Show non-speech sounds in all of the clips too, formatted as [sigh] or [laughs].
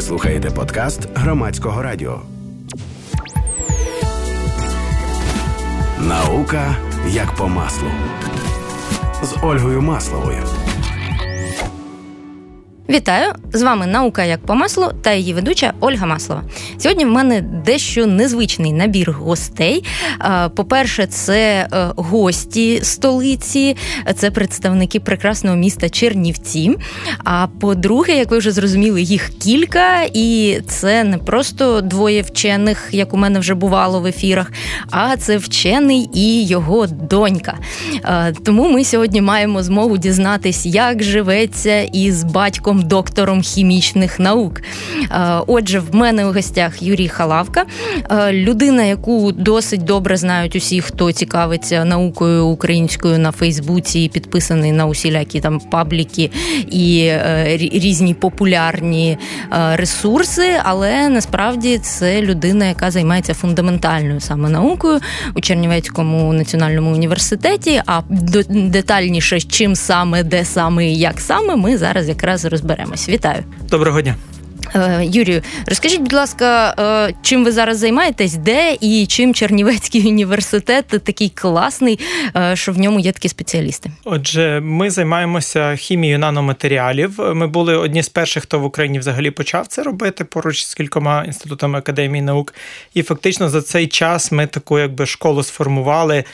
Слухаєте подкаст громадського радіо. Наука як по маслу з Ольгою Масловою. Вітаю! З вами наука як по маслу та її ведуча Ольга Маслова. Сьогодні в мене дещо незвичний набір гостей. По-перше, це е, гості столиці, це представники прекрасного міста Чернівці. А по-друге, як ви вже зрозуміли, їх кілька, і це не просто двоє вчених, як у мене вже бувало в ефірах, а це вчений і його донька. Тому ми сьогодні маємо змогу дізнатись, як живеться із батьком доктором хімічних наук. Е, отже, в мене у гостях Юрій Халавка, е, людина, яку досить добре знають усі, хто цікавиться наукою українською на Фейсбуці, і підписаний на усілякі там пабліки і е, різні популярні ресурси. Але насправді це людина, яка займається фундаментальною саме наукою у Чернівецькому національному університеті. А детальніше, чим саме, де саме і як саме, ми зараз якраз розберемось. Вітаю. Доброго дня. Е, Юрію, розкажіть, будь ласка, е, чим ви зараз займаєтесь, де і чим Чернівецький університет такий класний, е, що в ньому є такі спеціалісти? Отже, ми займаємося хімією наноматеріалів. Ми були одні з перших, хто в Україні взагалі почав це робити поруч з кількома інститутами академії наук. І фактично за цей час ми таку якби школу сформували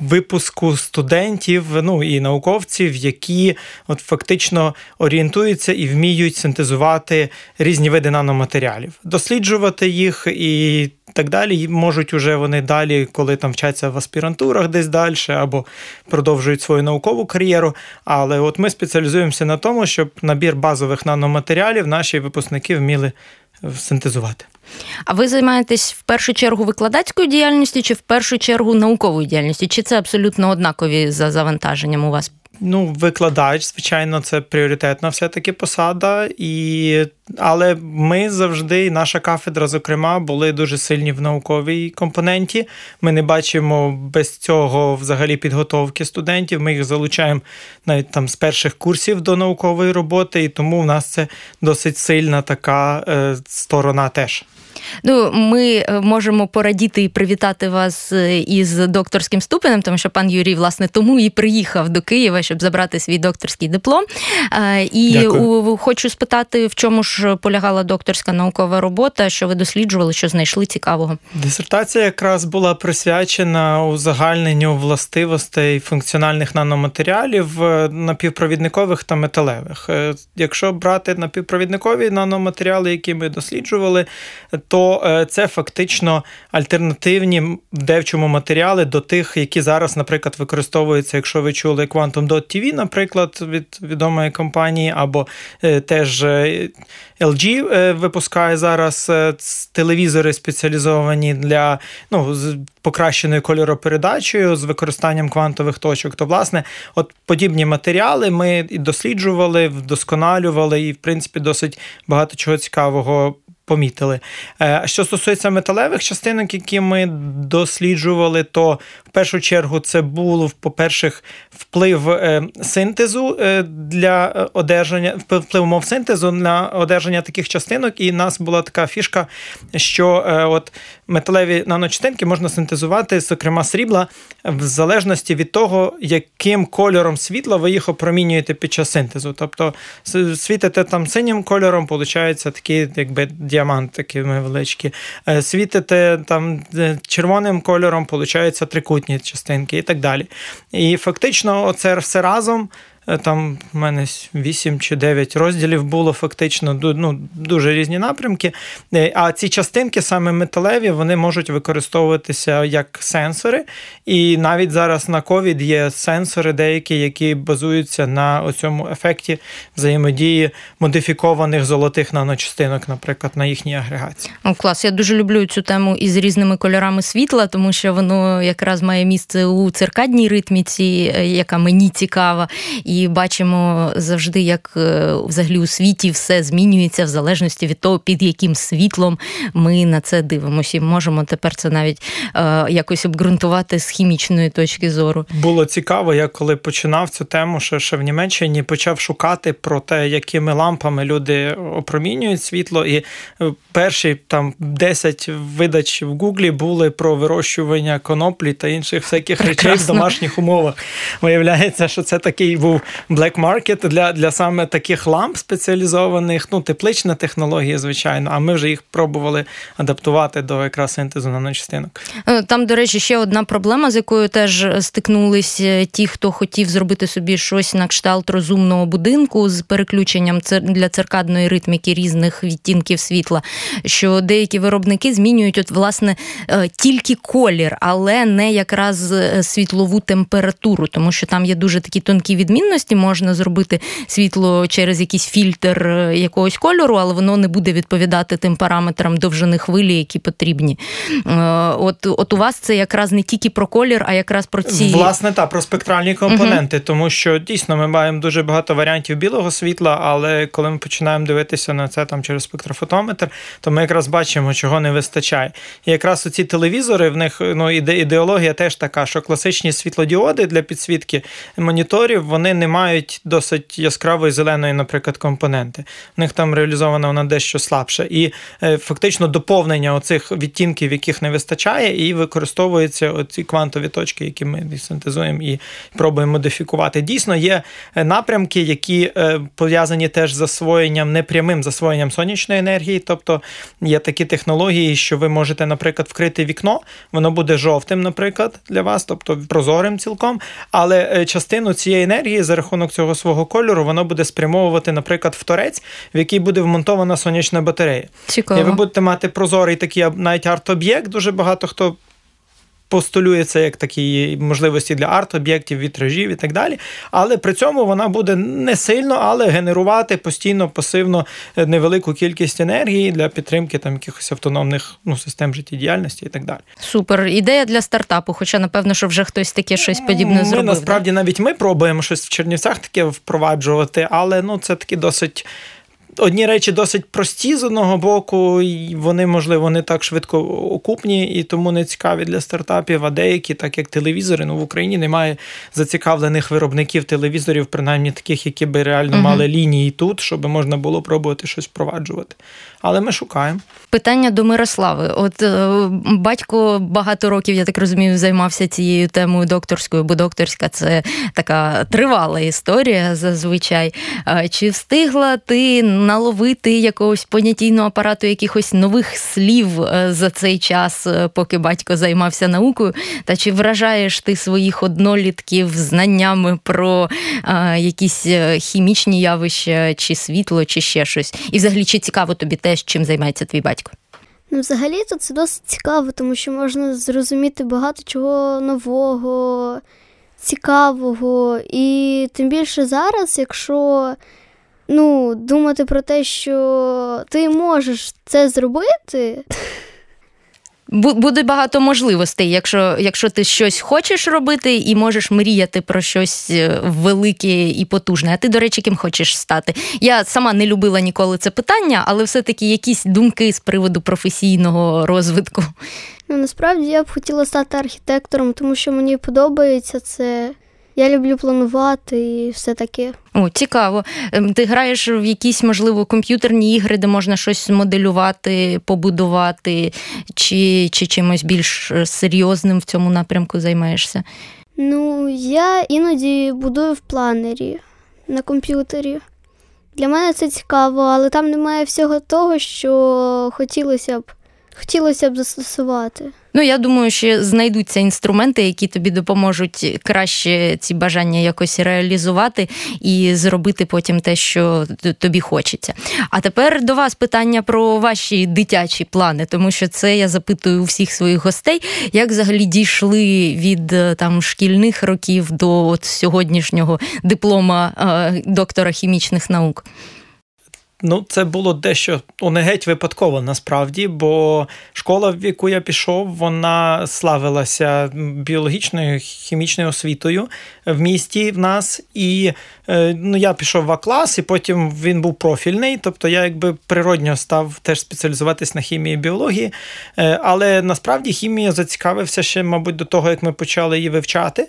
випуску студентів, ну і науковців, які от фактично орієнтуються і вміють синтезувати різні види наноматеріалів, досліджувати їх і так далі. Можуть уже вони далі, коли там вчаться в аспірантурах десь далі, або продовжують свою наукову кар'єру. Але от ми спеціалізуємося на тому, щоб набір базових наноматеріалів наші випускники вміли синтезувати. А ви займаєтесь в першу чергу викладацькою діяльністю чи в першу чергу науковою діяльністю? Чи це абсолютно однакові за завантаженням у вас? Ну, викладач, звичайно, це пріоритетна все-таки посада, і... але ми завжди, наша кафедра, зокрема, були дуже сильні в науковій компоненті. Ми не бачимо без цього взагалі підготовки студентів. Ми їх залучаємо навіть там з перших курсів до наукової роботи, і тому в нас це досить сильна така е, сторона теж. Ну, ми е, можемо порадіти і привітати вас е, із докторським ступенем, тому що пан Юрій, власне, тому і приїхав до Києва, щоб забрати свій докторський диплом. Е, і Дякую. хочу спитати, в чому ж полягала докторська наукова робота, що ви досліджували, що знайшли цікавого? Дисертація якраз була присвячена узагальненню властивостей функціональних наноматеріалів напівпровідникових та металевих. Якщо брати напівпровідникові наноматеріали, які ми досліджували, то е, це фактично альтернативні в девчому матеріали до тих, які зараз, наприклад, використовуються, якщо ви чули Quantum.tv, наприклад, від відомої компанії, або е, теж е, LG випускає зараз телевізори спеціалізовані для ну, з покращеною кольоропередачею з використанням квантових точок. То, власне, от подібні матеріали ми досліджували, вдосконалювали, і, в принципі, досить багато чого цікавого помітили. Е, що стосується металевих частинок, які ми досліджували, то в першу чергу це був, по-перше, вплив е, синтезу е, для одержання, вплив мов синтезу на одержання таких частинок, і в нас була така фішка, що от металеві наночастинки можна синтезувати, зокрема срібла, в залежності від того, яким кольором світла ви їх опромінюєте під час синтезу. Тобто світите там синім кольором, виходить такий, якби діамант такий невеличкий. Е, світите там е, червоним кольором, виходить трикутні частинки і так далі. І фактично, оце все разом. Е, там в мене 8 чи 9 розділів було фактично ну, дуже різні напрямки. Е, а ці частинки, саме металеві, вони можуть використовуватися як сенсори. І навіть зараз на COVID є сенсори, деякі, які базуються на цьому ефекті взаємодії модифікованих золотих наночастинок, наприклад, на їхній агрегації. О, клас, я дуже люблю цю тему із різними кольорами світла, тому що воно якраз має місце у циркадній ритміці, е, яка мені цікава. І і бачимо завжди, як е, взагалі у світі все змінюється в залежності від того, під яким світлом ми на це дивимося. І можемо тепер це навіть е, якось обґрунтувати з хімічної точки зору. Було цікаво, я коли починав цю тему, що ще в Німеччині почав шукати про те, якими лампами люди опромінюють світло, і е, перші там 10 видач в Гуглі були про вирощування коноплі та інших всяких Прекрасно. речей в домашніх умовах. Виявляється, що це такий був black market для для саме таких ламп спеціалізованих, ну, теплична технологія, звичайно. А ми вже їх пробували адаптувати до якраз синтезу наночастинок. Е, там, до речі, ще одна проблема, з якою теж стикнулись е, ті, хто хотів зробити собі щось на кшталт розумного будинку з переключенням для циркадної ритміки різних відтінків світла. Що деякі виробники змінюють от власне е, тільки колір, але не якраз світлову температуру, тому що там є дуже такі тонкі відмінності. Можна зробити світло через якийсь фільтр якогось кольору, але воно не буде відповідати тим параметрам довжини хвилі, які потрібні. От от у вас це якраз не тільки про колір, а якраз про ці власне та про спектральні компоненти, угу. тому що дійсно ми маємо дуже багато варіантів білого світла, але коли ми починаємо дивитися на це там через спектрофотометр, то ми якраз бачимо, чого не вистачає. І якраз оці телевізори в них ну ідеологія теж така, що класичні світлодіоди для підсвітки моніторів вони не мають досить яскравої зеленої, наприклад, компоненти. В них там реалізована вона дещо слабше. І е, фактично доповнення оцих відтінків, яких не вистачає, і використовуються оці квантові точки, які ми синтезуємо і пробуємо модифікувати. Дійсно, є е, напрямки, які е, пов'язані теж з засвоєнням, непрямим засвоєнням сонячної енергії. Тобто є такі технології, що ви можете, наприклад, вкрити вікно, воно буде жовтим, наприклад, для вас, тобто прозорим цілком. Але частину цієї енергії за рахунок цього свого кольору воно буде спрямовувати, наприклад, в торець, в який буде вмонтована сонячна батарея. Цікаво. І ви будете мати прозорий такий навіть арт-об'єкт. Дуже багато хто постулюється як такі можливості для арт-об'єктів, вітражів і так далі. Але при цьому вона буде не сильно, але генерувати постійно пасивно е, невелику кількість енергії для підтримки там якихось автономних ну, систем життєдіяльності і так далі. Супер ідея для стартапу. Хоча, напевно, що вже хтось таке щось подібне ми, зробив. Насправді да? навіть ми пробуємо щось в Чернівцях таке впроваджувати, але ну це таки досить одні речі досить прості з одного боку, і вони, можливо, не так швидко окупні і тому не цікаві для стартапів. А деякі, так як телевізори, ну в Україні немає зацікавлених виробників телевізорів, принаймні таких, які би реально uh мали лінії тут, щоб можна було пробувати щось впроваджувати. Але ми шукаємо. Питання до Мирослави. От е, батько багато років, я так розумію, займався цією темою докторською, бо докторська це така тривала історія зазвичай. Чи встигла ти наловити якогось понятійного апарату, якихось нових слів е, за цей час, е, поки батько займався наукою? Та чи вражаєш ти своїх однолітків знаннями про а, якісь хімічні явища, чи світло, чи ще щось? І взагалі, чи цікаво тобі те, чим займається твій батько? Ну, взагалі то це досить цікаво, тому що можна зрозуміти багато чого нового, цікавого. І тим більше зараз, якщо ну, думати про те, що ти можеш це зробити. Буде багато можливостей, якщо якщо ти щось хочеш робити і можеш мріяти про щось е, велике і потужне. А ти, до речі, ким хочеш стати? Я сама не любила ніколи це питання, але все-таки якісь думки з приводу професійного розвитку. Ну насправді я б хотіла стати архітектором, тому що мені подобається це. Я люблю планувати і все таке. О, цікаво. Ем, ти граєш в якісь, можливо, комп'ютерні ігри, де можна щось моделювати, побудувати, чи, чи чимось більш е, серйозним в цьому напрямку займаєшся? Ну, я іноді будую в планері на комп'ютері. Для мене це цікаво, але там немає всього того, що хотілося б хотілося б застосувати. Ну, я думаю, що знайдуться інструменти, які тобі допоможуть краще ці бажання якось реалізувати і зробити потім те, що тобі хочеться. А тепер до вас питання про ваші дитячі плани, тому що це я запитую у всіх своїх гостей, як взагалі дійшли від е, там шкільних років до от сьогоднішнього диплома е, доктора хімічних наук. Ну, це було дещо ну, не геть випадково насправді, бо школа, в яку я пішов, вона славилася біологічною хімічною освітою в місті в нас. І е, ну, я пішов в А-клас, і потім він був профільний. Тобто я якби природньо став теж спеціалізуватись на хімії і біології. Е, але насправді хімія зацікавився ще, мабуть, до того, як ми почали її вивчати.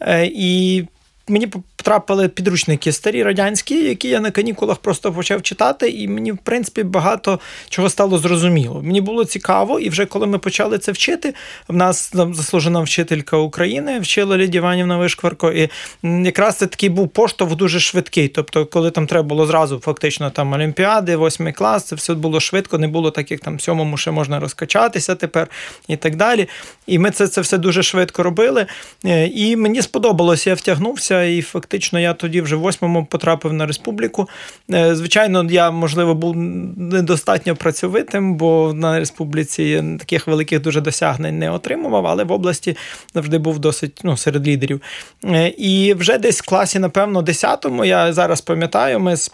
Е, і мені потрапили підручники старі радянські, які я на канікулах просто почав читати, і мені, в принципі, багато чого стало зрозуміло. Мені було цікаво, і вже коли ми почали це вчити, в нас там заслужена вчителька України, вчила Лідія Іванівна Вишкварко, і якраз це такий був поштовх дуже швидкий. Тобто, коли там треба було зразу, фактично там Олімпіади, восьмий клас, це все було швидко, не було так, як там сьомому ще можна розкачатися тепер і так далі. І ми це це все дуже швидко робили. Е, і мені сподобалося, я втягнувся, і фактично я тоді вже в восьмому потрапив на республіку. Е, звичайно, я, можливо, був недостатньо працьовитим, бо на республіці таких великих дуже досягнень не отримував, але в області завжди був досить ну, серед лідерів. Е, і вже десь в класі, напевно, 10-му, я зараз пам'ятаю, ми з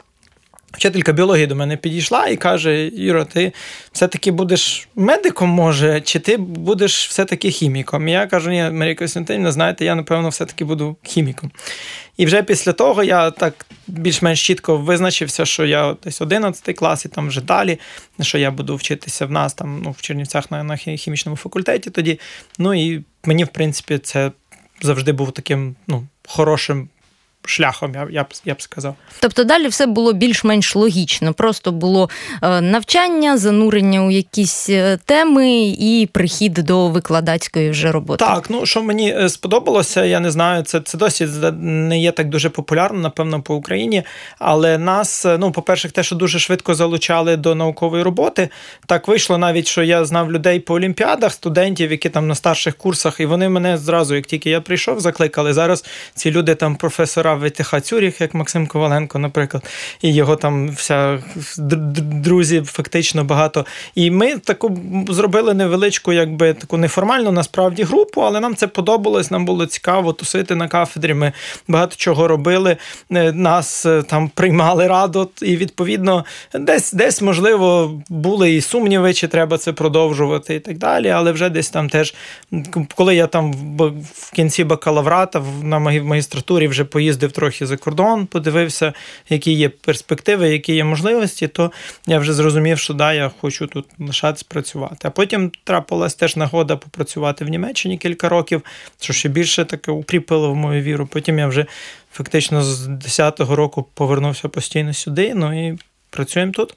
Вчителька біології до мене підійшла і каже: Юра, ти все-таки будеш медиком, може, чи ти будеш все-таки хіміком? І я кажу, ні, Марія Костянтинівна, знаєте, я, напевно, все-таки буду хіміком. І вже після того я так більш-менш чітко визначився, що я десь 11 клас і там вже далі, що я буду вчитися в нас там ну, в Чернівцях на, на хімічному факультеті тоді. Ну і мені, в принципі, це завжди був таким ну, хорошим шляхом, я я б я б сказав. Тобто далі все було більш-менш логічно. Просто було е, навчання, занурення у якісь е, теми і прихід до викладацької вже роботи. Так, ну що мені е, сподобалося, я не знаю, це це досі не є так дуже популярно, напевно, по Україні. Але нас, ну, по-перше, те, що дуже швидко залучали до наукової роботи, так вийшло навіть, що я знав людей по олімпіадах, студентів, які там на старших курсах, і вони мене зразу, як тільки я прийшов, закликали. Зараз ці люди там професора грав Цюріх, як Максим Коваленко, наприклад, і його там вся друзі фактично багато. І ми таку зробили невеличку, якби таку неформальну насправді групу, але нам це подобалось, нам було цікаво тусити на кафедрі. Ми багато чого робили, е, нас е, там приймали раду, і відповідно десь, десь можливо, були і сумніви, чи треба це продовжувати, і так далі. Але вже десь там теж, коли я там в кінці бакалаврата на магістратурі вже поїздив поїздив трохи за кордон, подивився, які є перспективи, які є можливості, то я вже зрозумів, що да, я хочу тут лишатись працювати. А потім трапилась теж нагода попрацювати в Німеччині кілька років, що ще більше таке укріпило в мою віру. Потім я вже фактично з 10-го року повернувся постійно сюди. Ну і працюємо тут.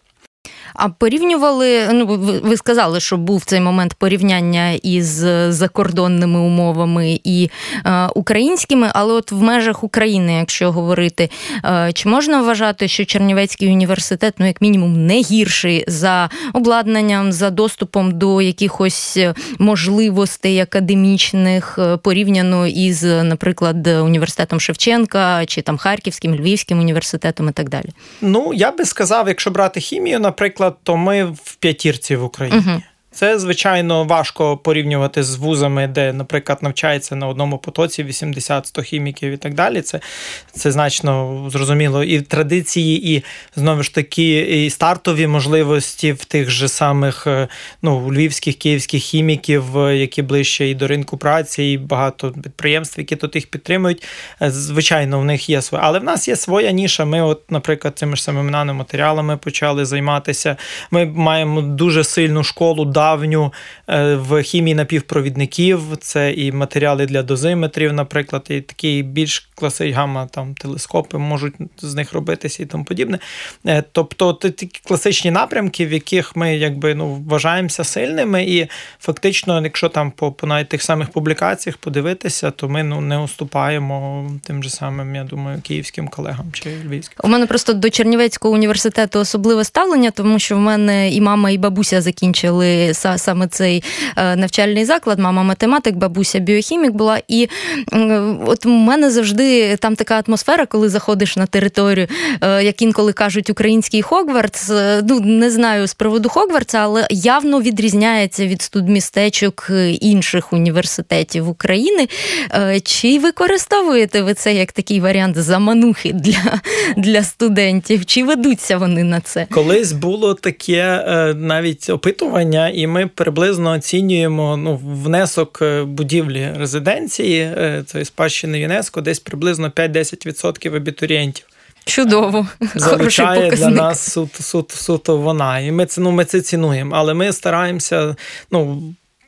А порівнювали, ну ви сказали, що був цей момент порівняння із закордонними умовами і е, українськими, але от в межах України, якщо говорити, е, чи можна вважати, що Чернівецький університет, ну як мінімум, не гірший за обладнанням, за доступом до якихось можливостей академічних е, порівняно із, наприклад, університетом Шевченка чи там Харківським, Львівським університетом і так далі? Ну я би сказав, якщо брати хімію, наприклад наприклад, то ми в п'ятірці в Україні. Угу. Це, звичайно, важко порівнювати з вузами, де, наприклад, навчається на одному потоці 80-100 хіміків і так далі. Це це значно зрозуміло. І традиції, і знову ж таки, і стартові можливості в тих же самих е, ну, львівських, київських хіміків, е, які ближче і до ринку праці, і багато підприємств, які тут їх підтримують. Е, звичайно, в них є своє. Але в нас є своя ніша. Ми, от, наприклад, цими ж самими наноматеріалами почали займатися. Ми маємо дуже сильну школу давню е, в хімії напівпровідників. Це і матеріали для дозиметрів, наприклад, і такі більш класи гамма там телескопи можуть з них робитися і тому подібне. Е, тобто такі класичні напрямки, в яких ми якби ну вважаємося сильними, і фактично, якщо там по, по навіть тих самих публікаціях подивитися, то ми ну не уступаємо тим же самим, я думаю, київським колегам чи львівським. У мене просто до Чернівецького університету особливе ставлення, тому що в мене і мама, і бабуся закінчили саме цей навчальний заклад. Мама математик, бабуся біохімік була. І от у мене завжди там така атмосфера, коли заходиш на територію, як інколи кажуть, український Хогвартс. Ну не знаю з приводу Хогвартса, але явно відрізняється від студмістечок інших університетів України. Чи використовуєте ви це як такий варіант заманухи для, для студентів? Чи ведуться вони на це? Колись було таке е, навіть опитування, і ми приблизно оцінюємо ну, внесок е, будівлі резиденції е, цієї спадщини ЮНЕСКО, десь приблизно 5-10% абітурієнтів. Чудово, залучає для нас суто, суто, суто вона. І ми це ну, ми це цінуємо. Але ми стараємося, ну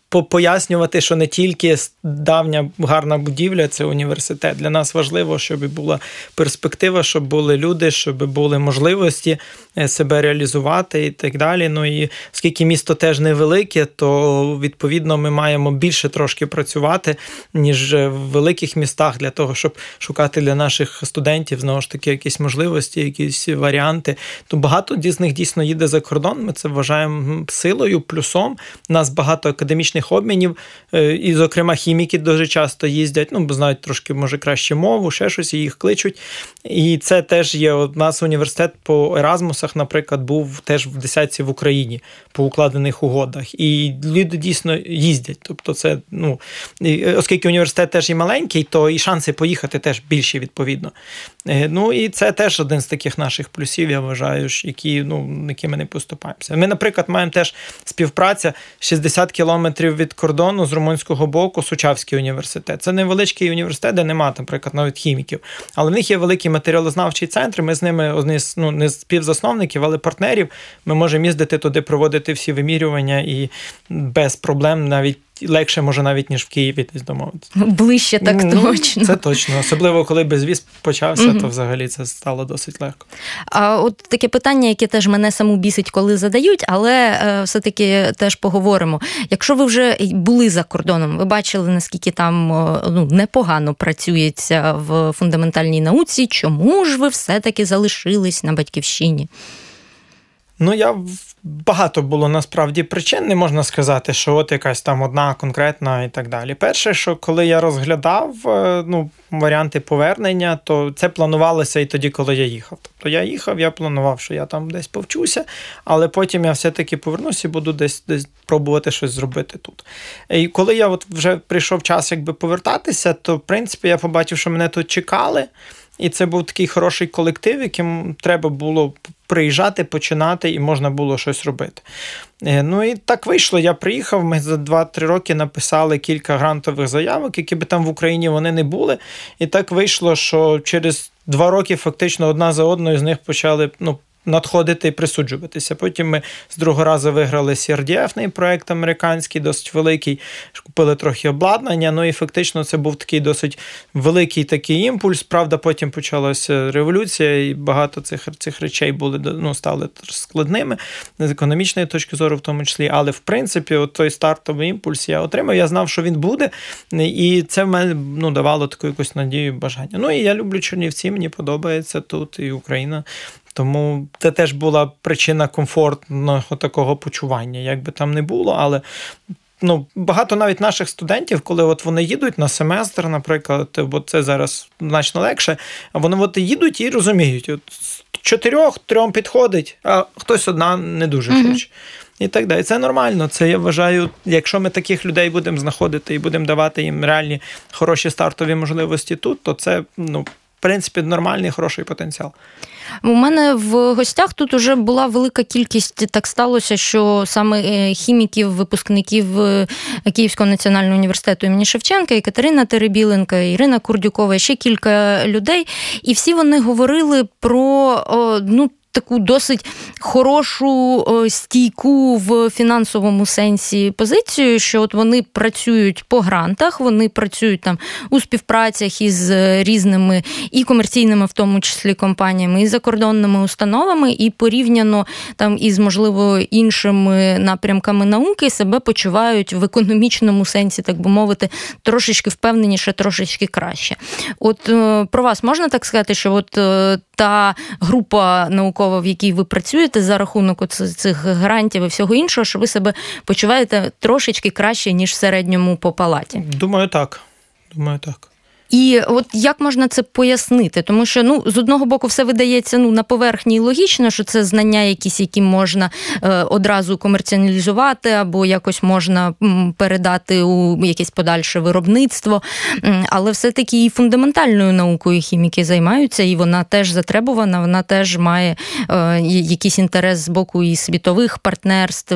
пояснювати, що не тільки давня гарна будівля це університет. Для нас важливо, щоб була перспектива, щоб були люди, щоб були можливості е, себе реалізувати і так далі. Ну і оскільки місто теж невелике, то відповідно ми маємо більше трошки працювати, ніж в великих містах для того, щоб шукати для наших студентів знову ж таки якісь можливості, якісь варіанти. То багато з них дійсно їде за кордон. Ми це вважаємо силою, плюсом. У нас багато академічних академічних обмінів, е, і, зокрема, хіміки дуже часто їздять, ну, знають трошки, може, краще мову, ще щось, і їх кличуть. І це теж є. У нас університет по Еразмусах, наприклад, був теж в десятці в Україні по укладених угодах. І люди дійсно їздять. Тобто, це, ну, оскільки університет теж і маленький, то і шанси поїхати теж більші, відповідно. Е, ну і це теж один з таких наших плюсів, я вважаю, які, ну, які ми не поступаємося. Ми, наприклад, маємо теж співпраця 60 кілометрів від кордону з румунського боку Сучавський університет. Це невеличкий університет, де немає, наприклад, навіть хіміків. Але в них є великий матеріалознавчий центр. Ми з ними одні з ну, не співзасновників, але партнерів. Ми можемо їздити туди, проводити всі вимірювання і без проблем навіть легше може навіть ніж в Києві десь домовитися. Ближче так ну, точно. Це точно. Особливо коли безвіз почався, mm то взагалі це стало досить легко. А от таке питання, яке теж мене саму бісить, коли задають, але е, все-таки теж поговоримо. Якщо ви вже були за кордоном, ви бачили, наскільки там ну, непогано працюється в фундаментальній науці, чому ж ви все-таки залишились на батьківщині? Ну, я багато було насправді причин. Не можна сказати, що от якась там одна конкретна і так далі. Перше, що коли я розглядав е, ну, варіанти повернення, то це планувалося і тоді, коли я їхав. Тобто я їхав, я планував, що я там десь повчуся, але потім я все-таки повернуся і буду десь десь пробувати щось зробити тут. І коли я от вже прийшов час якби повертатися, то в принципі я побачив, що мене тут чекали. І це був такий хороший колектив, яким треба було приїжджати, починати, і можна було щось робити. Е, ну і так вийшло. Я приїхав. Ми за 2-3 роки написали кілька грантових заявок, які би там в Україні вони не були. І так вийшло, що через два роки фактично одна за одною з них почали ну, надходити і присуджуватися. Потім ми з другого разу виграли crdf проект американський, досить великий, купили трохи обладнання. Ну і фактично це був такий досить великий такий імпульс. Правда, потім почалася революція, і багато цих цих речей були ну, стали складними з економічної точки зору, в тому числі. Але в принципі, от той стартовий імпульс я отримав. Я знав, що він буде, і це в мене ну, давало таку якусь надію бажання. Ну і я люблю Чернівці, мені подобається тут і Україна. Тому це теж була причина комфортного такого почування, як би там не було, але. Ну, багато навіть наших студентів, коли от вони їдуть на семестр, наприклад, бо це зараз значно легше, а вони от їдуть і розуміють, от чотирьох трьом підходить, а хтось одна не дуже mm-hmm. хоче. І так далі. Це нормально. Це я вважаю, якщо ми таких людей будемо знаходити і будемо давати їм реальні хороші стартові можливості тут, то це ну, принципі нормальний хороший потенціал. У мене в гостях тут вже була велика кількість. Так сталося, що саме е, хіміків, випускників е, Київського національного університету імені Шевченка, і Теребіленка, Ірина Курдюкова, ще кілька людей, і всі вони говорили про ну таку досить хорошу стійку в фінансовому сенсі позицію, що от вони працюють по грантах, вони працюють там у співпрацях із різними і комерційними, в тому числі компаніями, і закордонними установами, і порівняно там із можливо іншими напрямками науки себе почувають в економічному сенсі, так би мовити, трошечки впевненіше, трошечки краще. От е, про вас можна так сказати, що от е, та група наукових установа, в якій ви працюєте за рахунок цих грантів і всього іншого, що ви себе почуваєте трошечки краще ніж в середньому по палаті? Думаю, так. Думаю, так. І от як можна це пояснити? Тому що ну з одного боку все видається ну на поверхні і логічно, що це знання, якісь, які можна е, одразу комерціалізувати, або якось можна передати у якесь подальше виробництво. Але все-таки і фундаментальною наукою хіміки займаються, і вона теж затребувана, вона теж має е, якийсь інтерес з боку і світових партнерств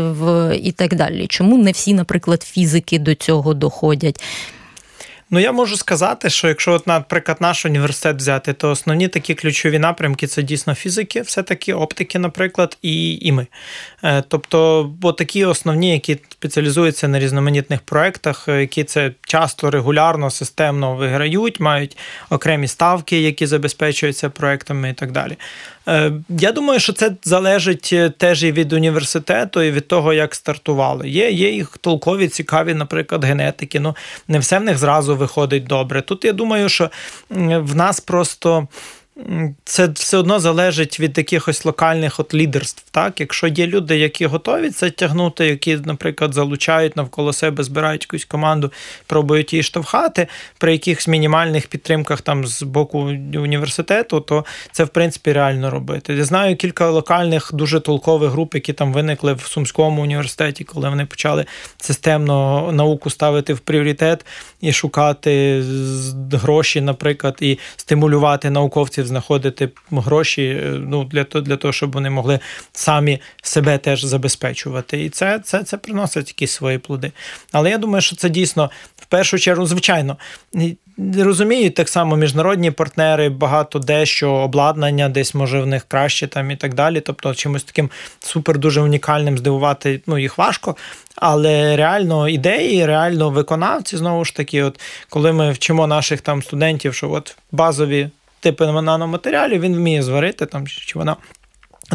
і так далі. Чому не всі, наприклад, фізики до цього доходять? Ну, я можу сказати, що якщо, от, наприклад, наш університет взяти, то основні такі ключові напрямки це дійсно фізики, все-таки оптики, наприклад, і і ми. Е, тобто, бо такі основні, які спеціалізуються на різноманітних проєктах, е, які це часто регулярно, системно виграють, мають окремі ставки, які забезпечуються проектами і так далі. Е, я думаю, що це залежить теж і від університету, і від того, як стартували. Є є їх толкові, цікаві, наприклад, генетики. Ну не все в них зразу виходить добре. Тут я думаю, що в нас просто це все одно залежить від якихось локальних от лідерств. Так? Якщо є люди, які готові це тягнути, які, наприклад, залучають навколо себе, збирають якусь команду, пробують її штовхати при якихось мінімальних підтримках там з боку університету, то це в принципі реально робити. Я знаю кілька локальних дуже толкових груп, які там виникли в Сумському університеті, коли вони почали системно науку ставити в пріоритет і шукати гроші, наприклад, і стимулювати науковців знаходити гроші е, ну, для того, для того, щоб вони могли самі себе теж забезпечувати. І це, це, це приносить якісь свої плоди. Але я думаю, що це дійсно в першу чергу, звичайно. Розуміють так само міжнародні партнери, багато дещо обладнання, десь може в них краще там і так далі. Тобто, чимось таким супер дуже унікальним здивувати ну, їх важко. Але реально ідеї, реально виконавці, знову ж таки, от коли ми вчимо наших там студентів, що от базові типи наноматеріалів, він вміє зварити там чи вона.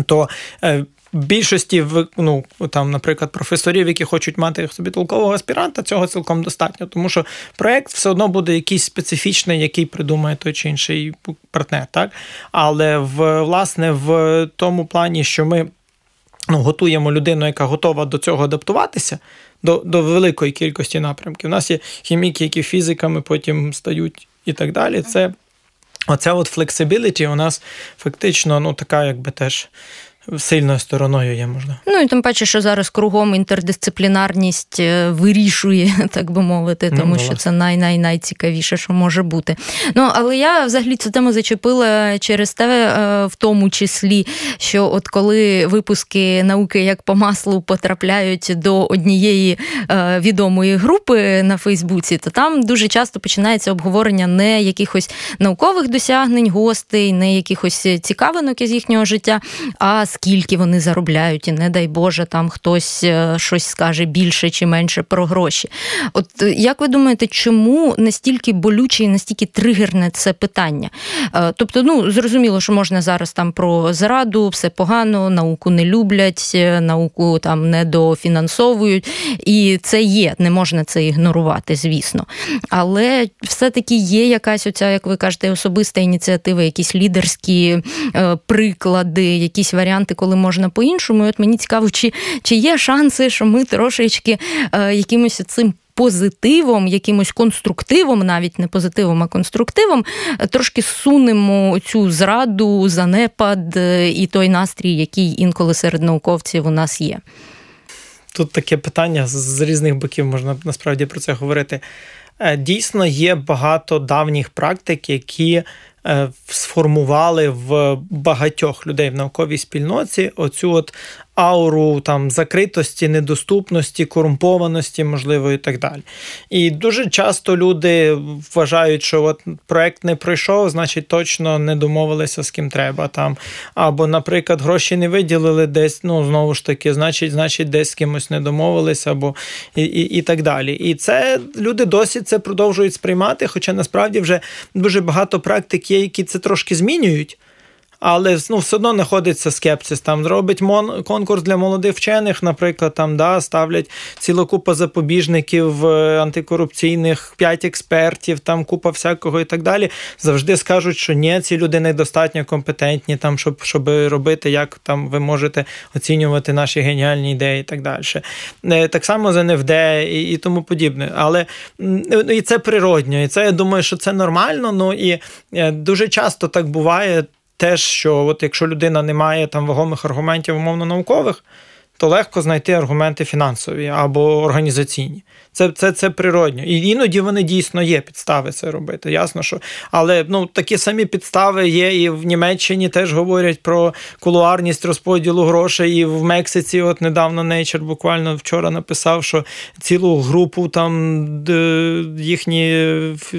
То е, більшості ну, там, наприклад, професорів, які хочуть мати собі толкового аспіранта, цього цілком достатньо, тому що проєкт все одно буде якийсь специфічний, який придумає той чи інший партнер. Так? Але в, власне в тому плані, що ми ну, готуємо людину, яка готова до цього адаптуватися, до до великої кількості напрямків. У нас є хіміки, які фізиками потім стають і так далі. Це Оця от флексибіліті у нас фактично ну, така, якби теж сильною стороною є можна. Ну і тим паче, що зараз кругом інтердисциплінарність е, вирішує, [laughs] так би мовити, тому ну, що це най-най-найцікавіше, що може бути. Ну але я взагалі цю тему зачепила через те, е, в тому числі, що от коли випуски науки як по маслу потрапляють до однієї е, відомої групи на Фейсбуці, то там дуже часто починається обговорення не якихось наукових досягнень гостей, не якихось цікавинок із їхнього життя. а скільки вони заробляють, і не дай Боже, там хтось е, щось скаже більше чи менше про гроші. От е, як ви думаєте, чому настільки болюче і настільки тригерне це питання? Е, тобто, ну зрозуміло, що можна зараз там про зраду, все погано, науку не люблять, науку там не дофінансовують, і це є, не можна це ігнорувати, звісно. Але все-таки є якась оця, як ви кажете, особиста ініціатива, якісь лідерські приклади, якісь варіанти варіанти, коли можна по-іншому. І От мені цікаво, чи, чи є шанси, що ми трошечки е, якимось цим. Позитивом, якимось конструктивом, навіть не позитивом, а конструктивом, е, трошки сунемо цю зраду, занепад е, і той настрій, який інколи серед науковців у нас є. Тут таке питання з різних боків можна насправді про це говорити. Е, дійсно, є багато давніх практик, які сформували в багатьох людей в науковій спільноті оцю от ауру там закритості, недоступності, корумпованості, можливо, і так далі. І дуже часто люди вважають, що от проект не пройшов, значить точно не домовилися з ким треба там. Або, наприклад, гроші не виділили десь, ну знову ж таки, значить, значить, десь з кимось не домовилися, або і, і, і так далі. І це люди досі це продовжують сприймати, хоча насправді вже дуже багато практик є, які це трошки змінюють. Але ну, все одно знаходиться скепсис. Там робить мон, конкурс для молодих вчених, наприклад, там да, ставлять цілу купа запобіжників е, антикорупційних, п'ять експертів, там купа всякого і так далі. Завжди скажуть, що ні, ці люди недостатньо компетентні, там, щоб щоб робити, як там ви можете оцінювати наші геніальні ідеї і так далі. Е, так само з НФД і, і тому подібне. Але і це природньо, і це я думаю, що це нормально. Ну і е, дуже часто так буває. Теж, що от якщо людина не має там вагомих аргументів, умовно наукових, то легко знайти аргументи фінансові або організаційні. Це це, це природньо. І іноді вони дійсно є підстави це робити. Ясно, що. Але ну, такі самі підстави є, і в Німеччині теж говорять про кулуарність розподілу грошей. І в Мексиці, от недавно Nature буквально вчора написав, що цілу групу там їхні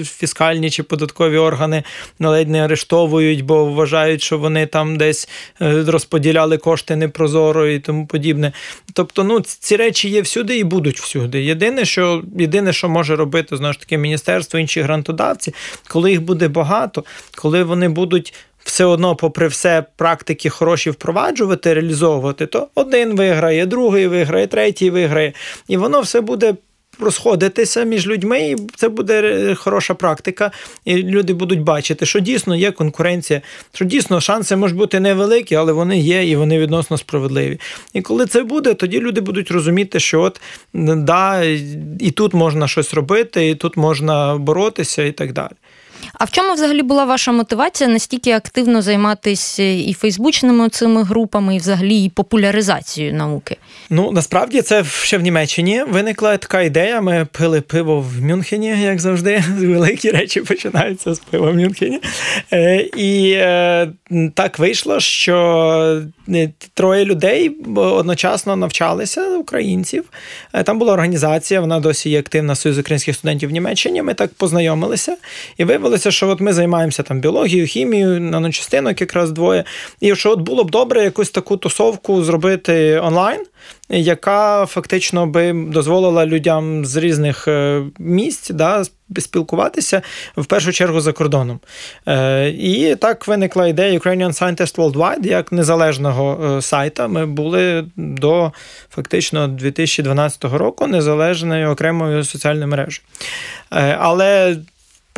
фіскальні чи податкові органи ледь не арештовують, бо вважають, що вони там десь е, розподіляли кошти непрозоро і тому подібне. Тобто, ну ці речі є всюди і будуть всюди. Єдине, що єдине, що може робити знову ж таки міністерство, інші грантодавці, коли їх буде багато, коли вони будуть. Все одно, попри все, практики хороші впроваджувати, реалізовувати, то один виграє, другий виграє, третій виграє, і воно все буде розходитися між людьми, і це буде хороша практика. І люди будуть бачити, що дійсно є конкуренція, що дійсно шанси можуть бути невеликі, але вони є і вони відносно справедливі. І коли це буде, тоді люди будуть розуміти, що от да, і тут можна щось робити, і тут можна боротися, і так далі. А в чому взагалі була ваша мотивація настільки активно займатися і фейсбучними цими групами, і взагалі і популяризацією науки? Ну насправді це ще в Німеччині виникла така ідея. Ми пили пиво в Мюнхені, як завжди. [laughs] Великі речі починаються з пива в Мюнхені. Е, і е, так вийшло, що е, троє людей одночасно навчалися українців. Там була організація, вона досі є активна Союз українських студентів в Німеччині. Ми так познайомилися і виявилося, що от ми займаємося там біологією, хімією, наночастинок якраз двоє. І що от було б добре якусь таку тусовку зробити онлайн яка фактично би дозволила людям з різних е, місць да, спілкуватися в першу чергу за кордоном. Е, і так виникла ідея Ukrainian Scientist Worldwide як незалежного е, сайта. Ми були до фактично 2012 року незалежною окремою соціальною мережею. Але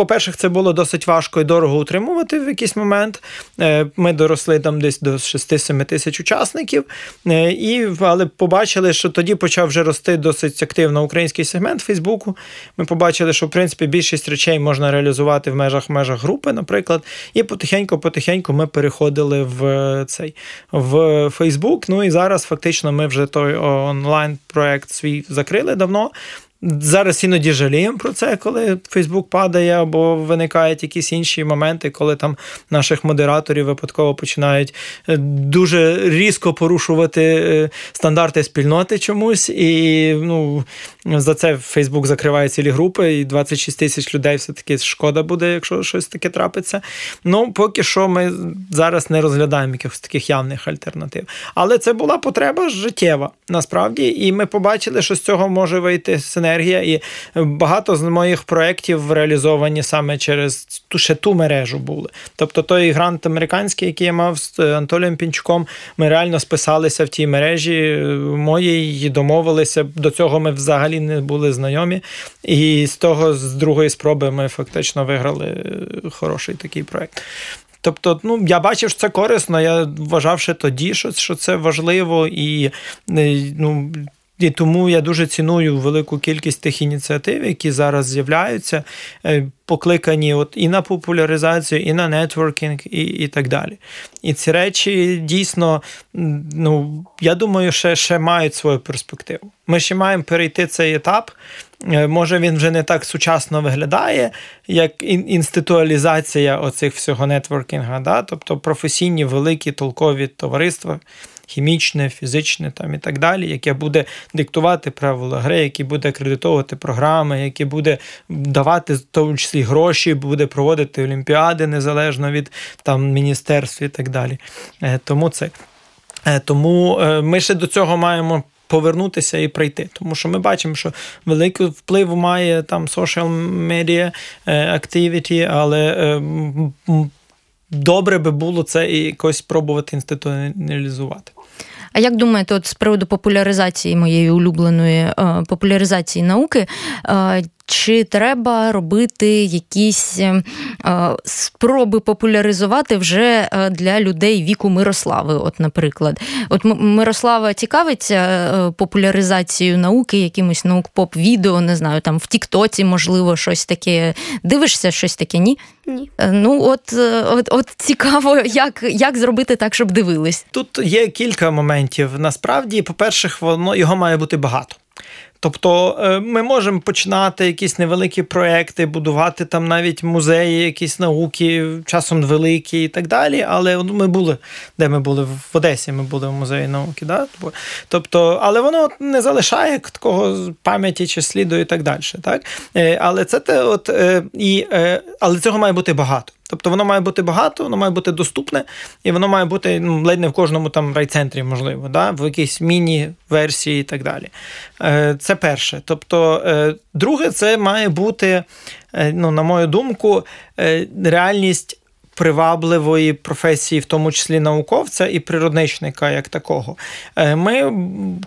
по-перше, це було досить важко і дорого утримувати в якийсь момент. Е, ми доросли там десь до 6-7 тисяч учасників, е, і, але побачили, що тоді почав вже рости досить активно український сегмент Фейсбуку. Ми побачили, що в принципі більшість речей можна реалізувати в межах межах групи, наприклад. І потихеньку-потихеньку ми переходили в цей в Фейсбук. Ну і зараз фактично ми вже той онлайн проект свій закрили давно. Зараз іноді жаліємо про це, коли Фейсбук падає, або виникають якісь інші моменти, коли там наших модераторів випадково починають е, дуже різко порушувати е, стандарти спільноти чомусь. І ну, за це Фейсбук закриває цілі групи, і 26 тисяч людей все-таки шкода буде, якщо щось таке трапиться. Ну, поки що ми зараз не розглядаємо якихось таких явних альтернатив. Але це була потреба життєва насправді, і ми побачили, що з цього може вийти синергія енергія, і багато з моїх проєктів реалізовані саме через ту ще ту мережу були. Тобто той грант американський, який я мав з Анатолієм Пінчуком, ми реально списалися в тій мережі моїй і домовилися. До цього ми взагалі не були знайомі. І з того, з другої спроби, ми фактично виграли хороший такий проєкт. Тобто, ну я бачив, що це корисно. Я вважав ще тоді, що що це важливо, і ну і тому я дуже ціную велику кількість тих ініціатив, які зараз з'являються, е, покликані от і на популяризацію, і на нетворкінг, і і так далі. І ці речі дійсно, ну я думаю, ще, ще мають свою перспективу. Ми ще маємо перейти цей етап. Е, може, він вже не так сучасно виглядає, як інституалізація оцих всього нетворкінга, да? тобто професійні великі толкові товариства хімічне, фізичне там і так далі, яке буде диктувати правила гри, яке буде акредитовувати програми, яке буде давати в тому числі гроші, буде проводити олімпіади незалежно від там міністерств і так далі. Е, тому це. Е, тому е, ми ще до цього маємо. Повернутися і прийти, тому що ми бачимо, що великий вплив має там social media activity, але добре би було це і якось спробувати інституціоналізувати. А як думаєте, от з приводу популяризації моєї улюбленої е, популяризації науки? Е, чи треба робити якісь е, спроби популяризувати вже для людей віку Мирослави? От, наприклад, от Мирослава цікавиться популяризацією науки, якимось наук поп відео, не знаю, там в Тіктоці, можливо, щось таке. Дивишся щось таке, ні? Ні. Ну, от от, от цікаво, як як зробити так, щоб дивились. Тут є кілька моментів. Насправді, по-перше, воно його має бути багато. Тобто е, ми можемо починати якісь невеликі проекти, будувати там навіть музеї, якісь науки, часом великі і так далі. Але ми були, де ми були в Одесі, ми були в музеї науки. Да? Тобто, Але воно не залишає такого пам'яті чи сліду і так далі. Так? Е, але це те, от, е, і, але цього має бути багато. Тобто воно має бути багато, воно має бути доступне, і воно має бути ну, ледь не в кожному там райцентрі, можливо, да? в якійсь міні-версії і так далі. Е, це перше. Тобто, е, друге, це має бути, е, ну, на мою думку, реальність привабливої професії, в тому числі науковця і природничника, як такого. Е, ми,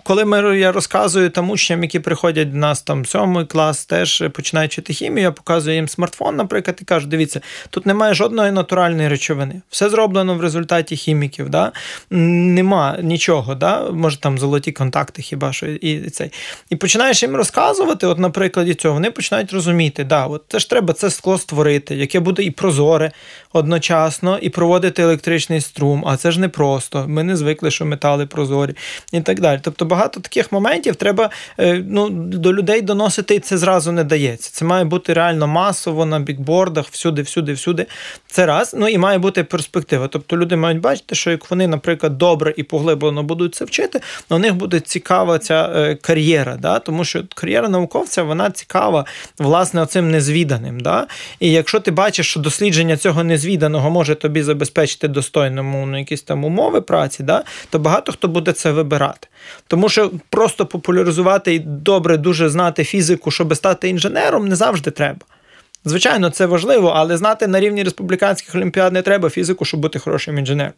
Коли ми, я розказую там учням, які приходять до нас там сьомий клас, теж починають вчити хімію, я показую їм смартфон, наприклад, і кажу: дивіться, тут немає жодної натуральної речовини. Все зроблено в результаті хіміків. Да? Нема нічого, да? може там золоті контакти, хіба що і цей. І починаєш їм розказувати, от на цього, вони починають розуміти, да, от це ж треба це скло створити, яке буде і прозоре одночасно одночасно і проводити електричний струм, а це ж не просто. Ми не звикли, що метали прозорі і так далі. Тобто багато таких моментів треба е, ну, до людей доносити, і це зразу не дається. Це має бути реально масово на бікбордах, всюди, всюди, всюди. Це раз. Ну і має бути перспектива. Тобто люди мають бачити, що як вони, наприклад, добре і поглиблено будуть це вчити, у них буде цікава ця е, кар'єра. Да? Тому що кар'єра науковця вона цікава, власне, оцим незвіданим. Да? І якщо ти бачиш, що дослідження цього незвіданого, обраного може тобі забезпечити достойному ну, якісь там умови праці, да, то багато хто буде це вибирати. Тому що просто популяризувати і добре дуже знати фізику, щоб стати інженером, не завжди треба. Звичайно, це важливо, але знати на рівні республіканських олімпіад не треба фізику, щоб бути хорошим інженером.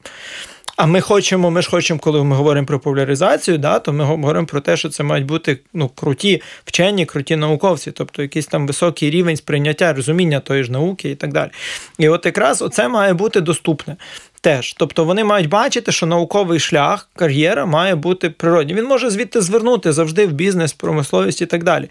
А ми хочемо, ми ж хочемо, коли ми говоримо про популяризацію, да, то ми говоримо про те, що це мають бути ну, круті вчені, круті науковці, тобто якийсь там високий рівень сприйняття, розуміння тої ж науки і так далі. І от якраз оце має бути доступне. Теж, тобто вони мають бачити, що науковий шлях, кар'єра має бути природній. Він може звідти звернути завжди в бізнес, промисловість і так далі.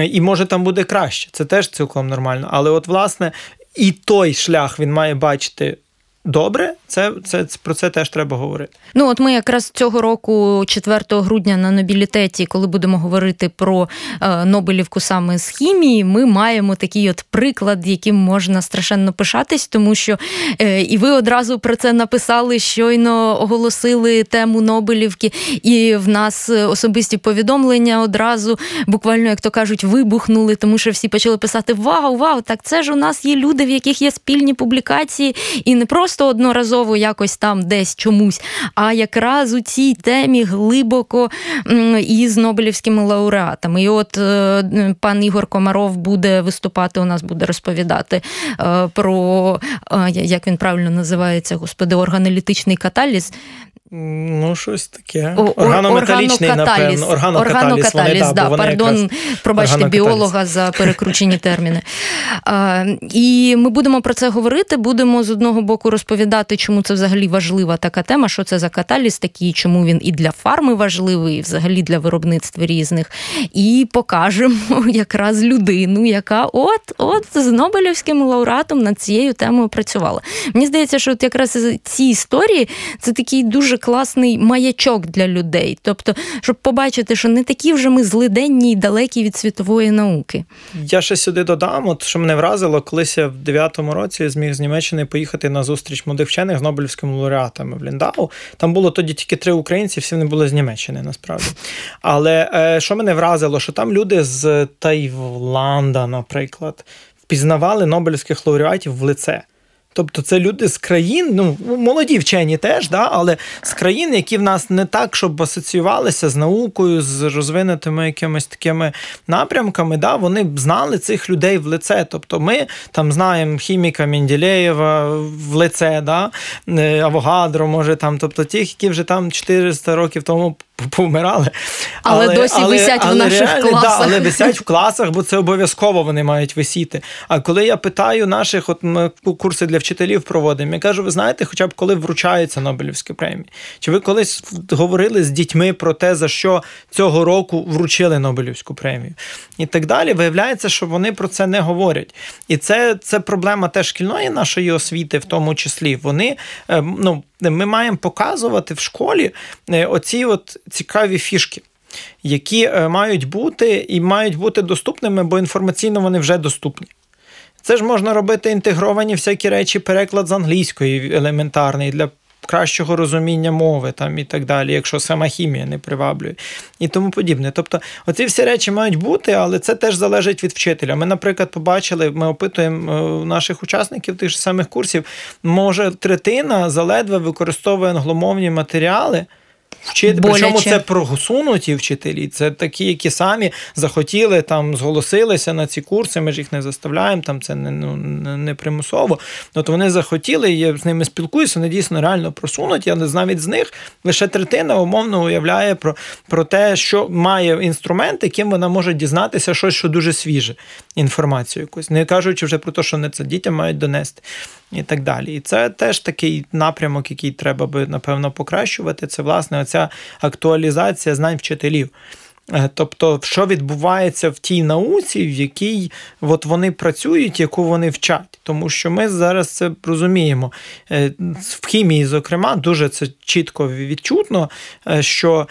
І може там буде краще. Це теж цілком нормально. Але, от, власне, і той шлях він має бачити добре, це, це про це теж треба говорити. Ну от ми якраз цього року, 4 грудня, на Нобілітеті, коли будемо говорити про е, Нобелівку саме з хімії, ми маємо такий от приклад, яким можна страшенно пишатись, тому що е, і ви одразу про це написали, щойно оголосили тему Нобелівки, і в нас особисті повідомлення одразу, буквально, як то кажуть, вибухнули, тому що всі почали писати: Вау, вау, так це ж у нас є люди, в яких є спільні публікації, і не просто просто одноразово якось там десь чомусь, а якраз у цій темі глибоко із Нобелівськими лауреатами. І от е, пан Ігор Комаров буде виступати, у нас буде розповідати е, про е, як він правильно називається, господи, органолітичний каталіз. Ну, щось таке. Органометалічний, напевно. Органокаталіз, да, да, пардон, пробачте, біолога за перекручені терміни. А, І ми будемо про це говорити. Будемо з одного боку розповідати, чому це взагалі важлива така тема, що це за каталіз такий, чому він і для фарми важливий, і взагалі для виробництва різних. І покажемо [laughs] якраз людину, яка от от з Нобелівським лауреатом над цією темою працювала. Мені здається, що от якраз ці історії це такий дуже класний маячок для людей. Тобто, щоб побачити, що не такі вже ми злиденні і далекі від світової науки. Я ще сюди додам, от що мене вразило, колись я в 9-му році зміг з Німеччини поїхати на зустріч молодих вчених з Нобелівськими лауреатами в Ліндау. Там було тоді тільки три українці, всі вони були з Німеччини, насправді. Але е, що мене вразило, що там люди з Таїланда, наприклад, впізнавали Нобелівських лауреатів в лице. Тобто це люди з країн, ну молоді вчені теж, да, але з країн, які в нас не так, щоб асоціювалися з наукою, з розвинутими якимись такими напрямками, да, вони б знали цих людей в лице. Тобто ми там знаємо хіміка Менділеєва в лице, да, е, Авогадро, може там, тобто тих, які вже там 400 років тому повмирали. Але, але досі але, висять але, в наших реально, класах. Да, але висять в класах, бо це обов'язково вони мають висіти. А коли я питаю наших, от ми курси для вчителів проводимо, я кажу, ви знаєте, хоча б коли вручаються Нобелівські премії? Чи ви колись говорили з дітьми про те, за що цього року вручили Нобелівську премію? І так далі, виявляється, що вони про це не говорять. І це це проблема теж шкільної нашої освіти, в тому числі. Вони е, ну, ми маємо показувати в школі е, оці от цікаві фішки. Які е, мають бути і мають бути доступними, бо інформаційно вони вже доступні. Це ж можна робити інтегровані всякі речі, переклад з англійської елементарний для кращого розуміння мови там і так далі, якщо сама хімія не приваблює, і тому подібне. Тобто, оці всі речі мають бути, але це теж залежить від вчителя. Ми, наприклад, побачили, ми опитуємо е, наших учасників тих ж самих курсів, може третина заледве використовує англомовні матеріали. Вчити, причому це просунуті вчителі, це такі, які самі захотіли там зголосилися на ці курси. Ми ж їх не заставляємо, там це не ну, не примусово. От вони захотіли, я з ними спілкуюся, вони дійсно реально просунуті, але навіть з них лише третина умовно уявляє про про те, що має інструмент, яким вона може дізнатися щось, що дуже свіже, інформацію якусь, не кажучи вже про те, що не це дітям мають донести і так далі. І це теж такий напрямок, який треба би, напевно, покращувати. Це, власне, оця актуалізація знань вчителів. Е, тобто, що відбувається в тій науці, в якій от вони працюють, яку вони вчать. Тому що ми зараз це розуміємо. Е, в хімії, зокрема, дуже це чітко відчутно, е, що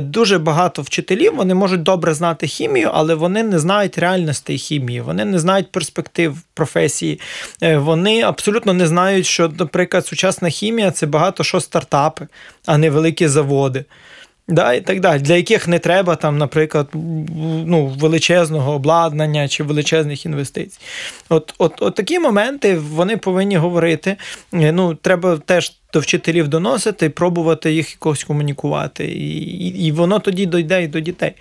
дуже багато вчителів вони можуть добре знати хімію, але вони не знають реальностей хімії, вони не знають перспектив професії, вони абсолютно не знають, що, наприклад, сучасна хімія це багато що стартапи, а не великі заводи. Да, і так далі, для яких не треба, там, наприклад, ну, величезного обладнання чи величезних інвестицій. От от, от такі моменти вони повинні говорити. Е, ну, Треба теж до вчителів доносити, пробувати їх якось комунікувати. І, і, і воно тоді дойде і до дітей.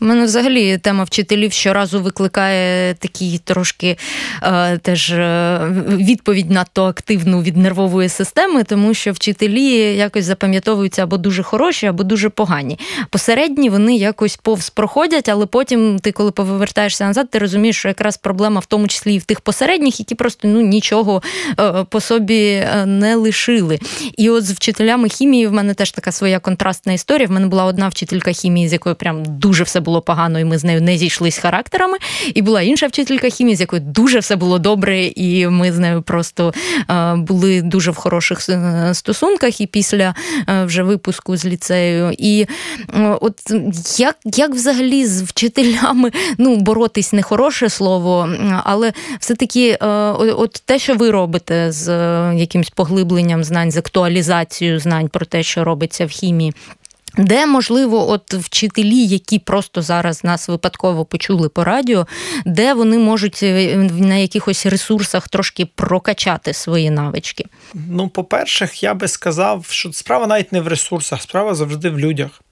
У мене взагалі тема вчителів щоразу викликає такий трошки е, теж е, відповідь надто активну від нервової системи, тому що вчителі якось запам'ятовуються або дуже хороші, або дуже погані. Посередні вони якось повз проходять, але потім ти, коли повертаєшся назад, ти розумієш, що якраз проблема в тому числі і в тих посередніх, які просто ну нічого е, по собі е, не лишили. І от з вчителями хімії в мене теж така своя контрастна історія. В мене була одна вчителька хімії, з якою прям дуже все було погано, і ми з нею не зійшлись характерами. І була інша вчителька хімії, з якою дуже все було добре, і ми з нею просто е, були дуже в хороших е, стосунках. І після е, вже випуску з ліцею. І от як як взагалі з вчителями ну, боротись не хороше слово, але все-таки от те, що ви робите з якимось поглибленням знань, з актуалізацією знань про те, що робиться в хімії. Де, можливо, от вчителі, які просто зараз нас випадково почули по радіо, де вони можуть е, на якихось ресурсах трошки прокачати свої навички? Ну, по-перше, я би сказав, що справа навіть не в ресурсах, справа завжди в людях.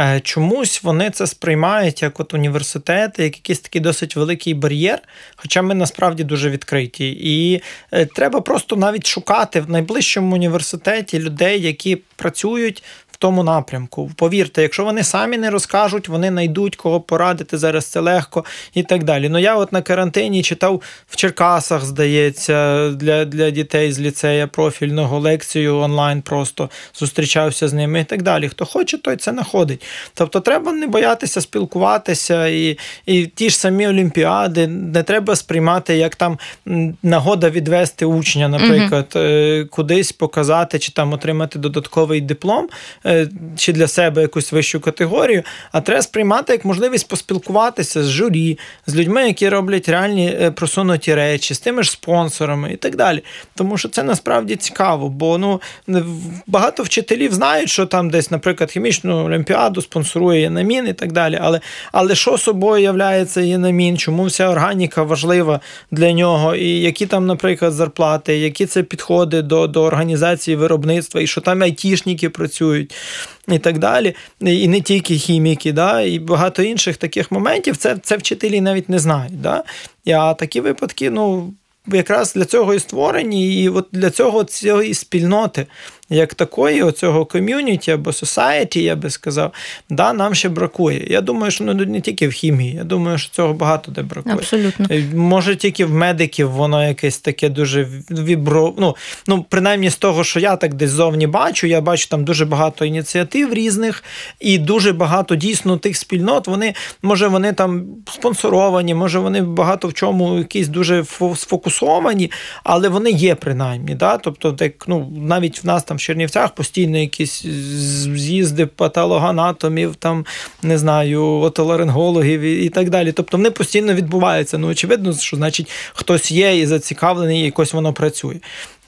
Е, чомусь вони це сприймають як от університети, як якийсь такий досить великий бар'єр, хоча ми насправді дуже відкриті. І е, треба просто навіть шукати в найближчому університеті людей, які працюють в тому напрямку. Повірте, якщо вони самі не розкажуть, вони знайдуть кого порадити зараз. Це легко і так далі. Ну я от на карантині читав в Черкасах, здається, для для дітей з ліцея профільного лекцію онлайн просто зустрічався з ними і так далі. Хто хоче, той це знаходить. Тобто, треба не боятися спілкуватися і, і ті ж самі олімпіади не треба сприймати як там нагода відвести учня, наприклад, угу. кудись показати чи там отримати додатковий науковий диплом е, чи для себе якусь вищу категорію, а треба сприймати як можливість поспілкуватися з журі, з людьми, які роблять реальні е, просунуті речі, з тими ж спонсорами і так далі. Тому що це насправді цікаво, бо ну багато вчителів знають, що там десь, наприклад, хімічну олімпіаду спонсорує Єнамін і так далі. Але але що собою являється Єнамін? Чому вся органіка важлива для нього? І які там, наприклад, зарплати, які це підходи до до організації виробництва, і що там айтішники працюють, і так далі. І не тільки хіміки, да, і багато інших таких моментів. Це це вчителі навіть не знають. Да? А такі випадки, ну. Якраз для цього і створені, і от для цього цієї спільноти як такої, оцього ком'юніті або society, я би сказав, да, нам ще бракує. Я думаю, що ну, не тільки в хімії, я думаю, що цього багато де бракує. Абсолютно. Е, може, тільки в медиків воно якесь таке дуже вібро. Ну, ну, принаймні з того, що я так десь зовні бачу, я бачу там дуже багато ініціатив різних, і дуже багато дійсно тих спільнот. Вони, може, вони там спонсоровані, може, вони багато в чому якісь дуже сфокусовані, але вони є принаймні. Да? Тобто, так, ну, навіть в нас там там в Чернівцях постійно якісь з'їзди патологоанатомів, там, не знаю, отоларингологів і, і так далі. Тобто вони постійно відбуваються. Ну, очевидно, що значить хтось є і зацікавлений, і якось воно працює.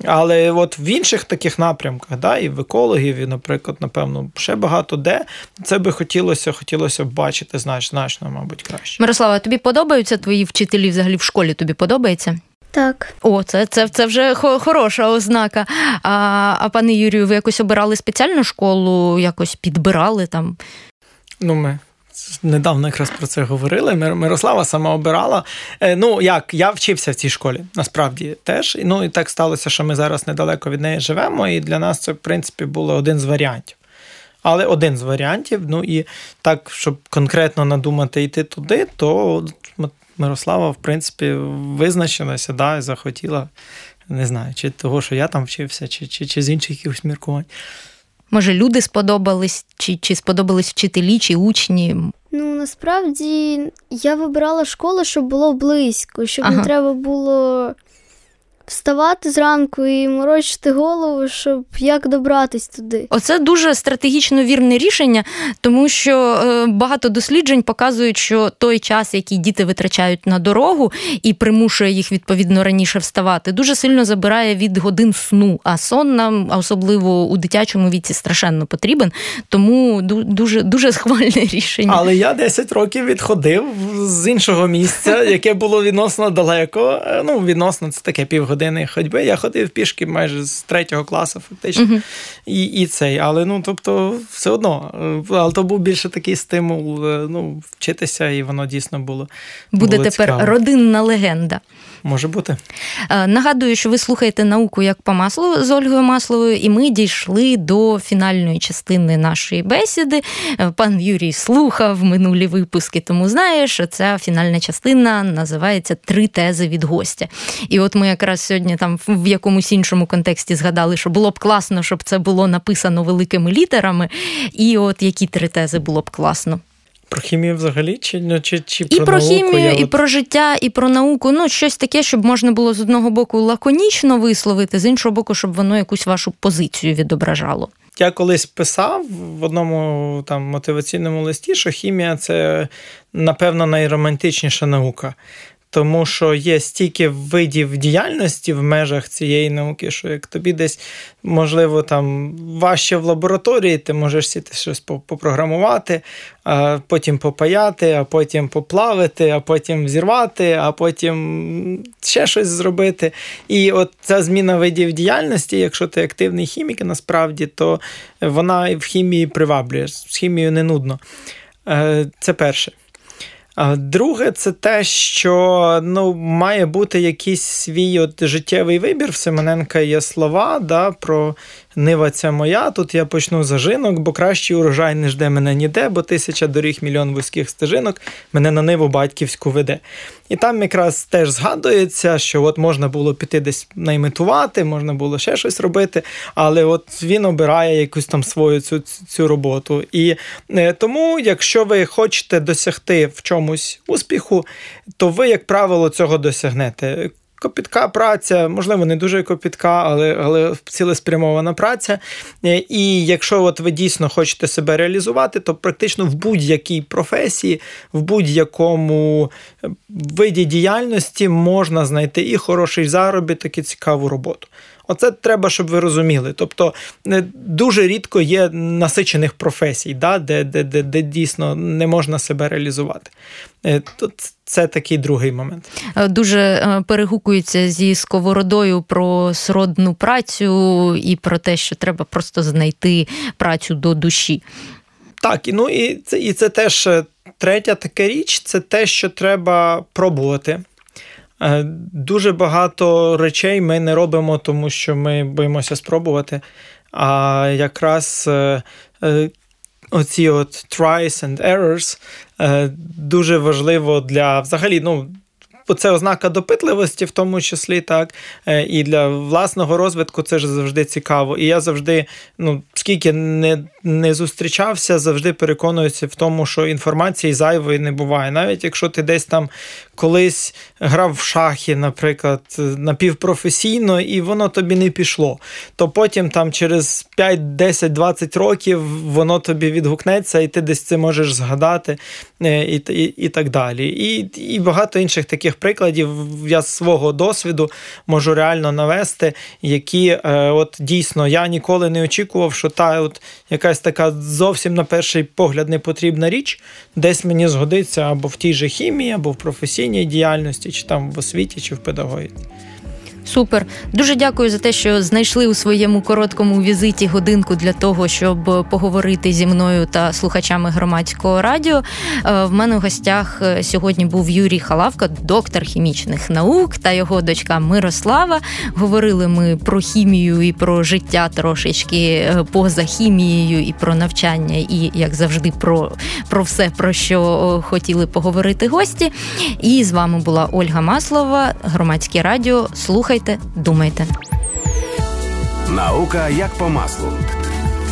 Але от в інших таких напрямках, да, і в екологів, і, наприклад, напевно, ще багато де це би хотілося хотілося б бачити значно, значно, мабуть, краще. Мирослава, тобі подобаються твої вчителі взагалі в школі? Тобі подобається? Так. О, це це, це вже хороша ознака. А а пане Юрію, ви якось обирали спеціальну школу, якось підбирали там? Ну, ми недавно якраз про це говорили. Мирослава сама обирала. Е, ну, як, я вчився в цій школі, насправді теж. Ну, і так сталося, що ми зараз недалеко від неї живемо, і для нас це, в принципі, було один з варіантів. Але один з варіантів. Ну і так, щоб конкретно надумати йти туди, то Мирослава, в принципі, визначилася, да, і захотіла, не знаю, чи того, що я там вчився, чи чи, чи з інших якихось міркувань. Може, люди сподобались, чи чи сподобались вчителі, чи учні? Ну, насправді я вибирала школу, щоб було близько, щоб ага. не треба було вставати зранку і морочити голову, щоб як добратись туди. Оце дуже стратегічно вірне рішення, тому що е, багато досліджень показують, що той час, який діти витрачають на дорогу і примушує їх відповідно раніше вставати, дуже сильно забирає від годин сну. А сон нам, особливо у дитячому віці, страшенно потрібен. Тому дуже дуже схвальне [laughs] рішення. Але я 10 років відходив з іншого місця, яке було відносно далеко. Е, ну відносно це таке півгодини години ходьби. Я ходив пішки майже з третього класу, фактично. Uh-huh. І і цей. Але ну, тобто, все одно. Але то був більше такий стимул е, ну, вчитися, і воно дійсно було. Буде було тепер цікаво. родинна легенда. Може бути. Е, нагадую, що ви слухаєте науку як по маслу з Ольгою Масловою, і ми дійшли до фінальної частини нашої бесіди. Е, пан Юрій слухав минулі випуски, тому знає, що ця фінальна частина називається Три тези від гостя. І от ми якраз сьогодні там в якомусь іншому контексті згадали, що було б класно, щоб це було написано великими літерами. І от які три тези було б класно. Про хімію взагалі чи ну, чи, чи і про, про науку, хімію, я і от... про життя, і про науку. Ну, щось таке, щоб можна було з одного боку лаконічно висловити, з іншого боку, щоб воно якусь вашу позицію відображало. Я колись писав в одному там мотиваційному листі, що хімія це напевно найромантичніша наука тому що є стільки видів діяльності в межах цієї науки, що як тобі десь, можливо, там важче в лабораторії, ти можеш сіти щось попрограмувати, а потім попаяти, а потім поплавити, а потім зірвати, а потім ще щось зробити. І от ця зміна видів діяльності, якщо ти активний хімік, насправді, то вона в хімії приваблює. З хімією не нудно. Е, це перше. Друге, це те, що ну, має бути якийсь свій от життєвий вибір. В Семененка є слова да, про нива ця моя. Тут я почну зажинок, бо кращий урожай не жде мене ніде, бо тисяча доріг мільйон вузьких стежинок мене на ниву батьківську веде. І там якраз теж згадується, що от можна було піти десь наймитувати, можна було ще щось робити, але от він обирає якусь там свою цю цю роботу. І е, тому, якщо ви хочете досягти в чомусь успіху, то ви, як правило, цього досягнете копітка праця, можливо, не дуже копітка, але але цілеспрямована праця. Е, і якщо от ви дійсно хочете себе реалізувати, то практично в будь-якій професії, в будь-якому виді діяльності можна знайти і хороший заробіток, і цікаву роботу. Оце треба, щоб ви розуміли. Тобто дуже рідко є насичених професій, да, де де, де, де дійсно не можна себе реалізувати. Е, тут це такий другий момент. Е, дуже е, перегукується зі сковородою про сродну працю і про те, що треба просто знайти працю до душі. Так, ну і це і це теж третя така річ це те, що треба пробувати. Е, дуже багато речей ми не робимо, тому що ми боїмося спробувати. А якраз е, е, оці от tries and errors дуже важливо для взагалі, ну, це ознака допитливості, в тому числі, так, і для власного розвитку це ж завжди цікаво. І я завжди, ну, скільки не не зустрічався, завжди переконуюся в тому, що інформації зайвої не буває. Навіть якщо ти десь там колись грав в шахи, наприклад, напівпрофесійно, і воно тобі не пішло, то потім там через 5, 10, 20 років воно тобі відгукнеться, і ти десь це можеш згадати, е, і і, і так далі. І, І багато інших таких прикладів я з свого досвіду можу реально навести, які е, от дійсно я ніколи не очікував, що та от якась така зовсім на перший погляд не потрібна річ, десь мені згодиться або в тій же хімії, або в професійній діяльності, чи там в освіті, чи в педагогіці. Супер, дуже дякую за те, що знайшли у своєму короткому візиті годинку для того, щоб поговорити зі мною та слухачами громадського радіо. Е, в мене в гостях е, сьогодні був Юрій Халавка, доктор хімічних наук та його дочка Мирослава. Говорили ми про хімію і про життя трошечки е, поза хімією, і про навчання, і як завжди, про, про все, про що хотіли поговорити гості. І з вами була Ольга Маслова, громадське радіо. Слухай слухайте, думайте. Наука як по маслу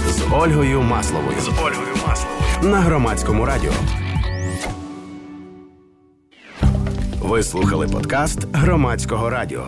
з Ольгою Масловою. З Ольгою Масловою на громадському радіо. Ви слухали подкаст громадського радіо.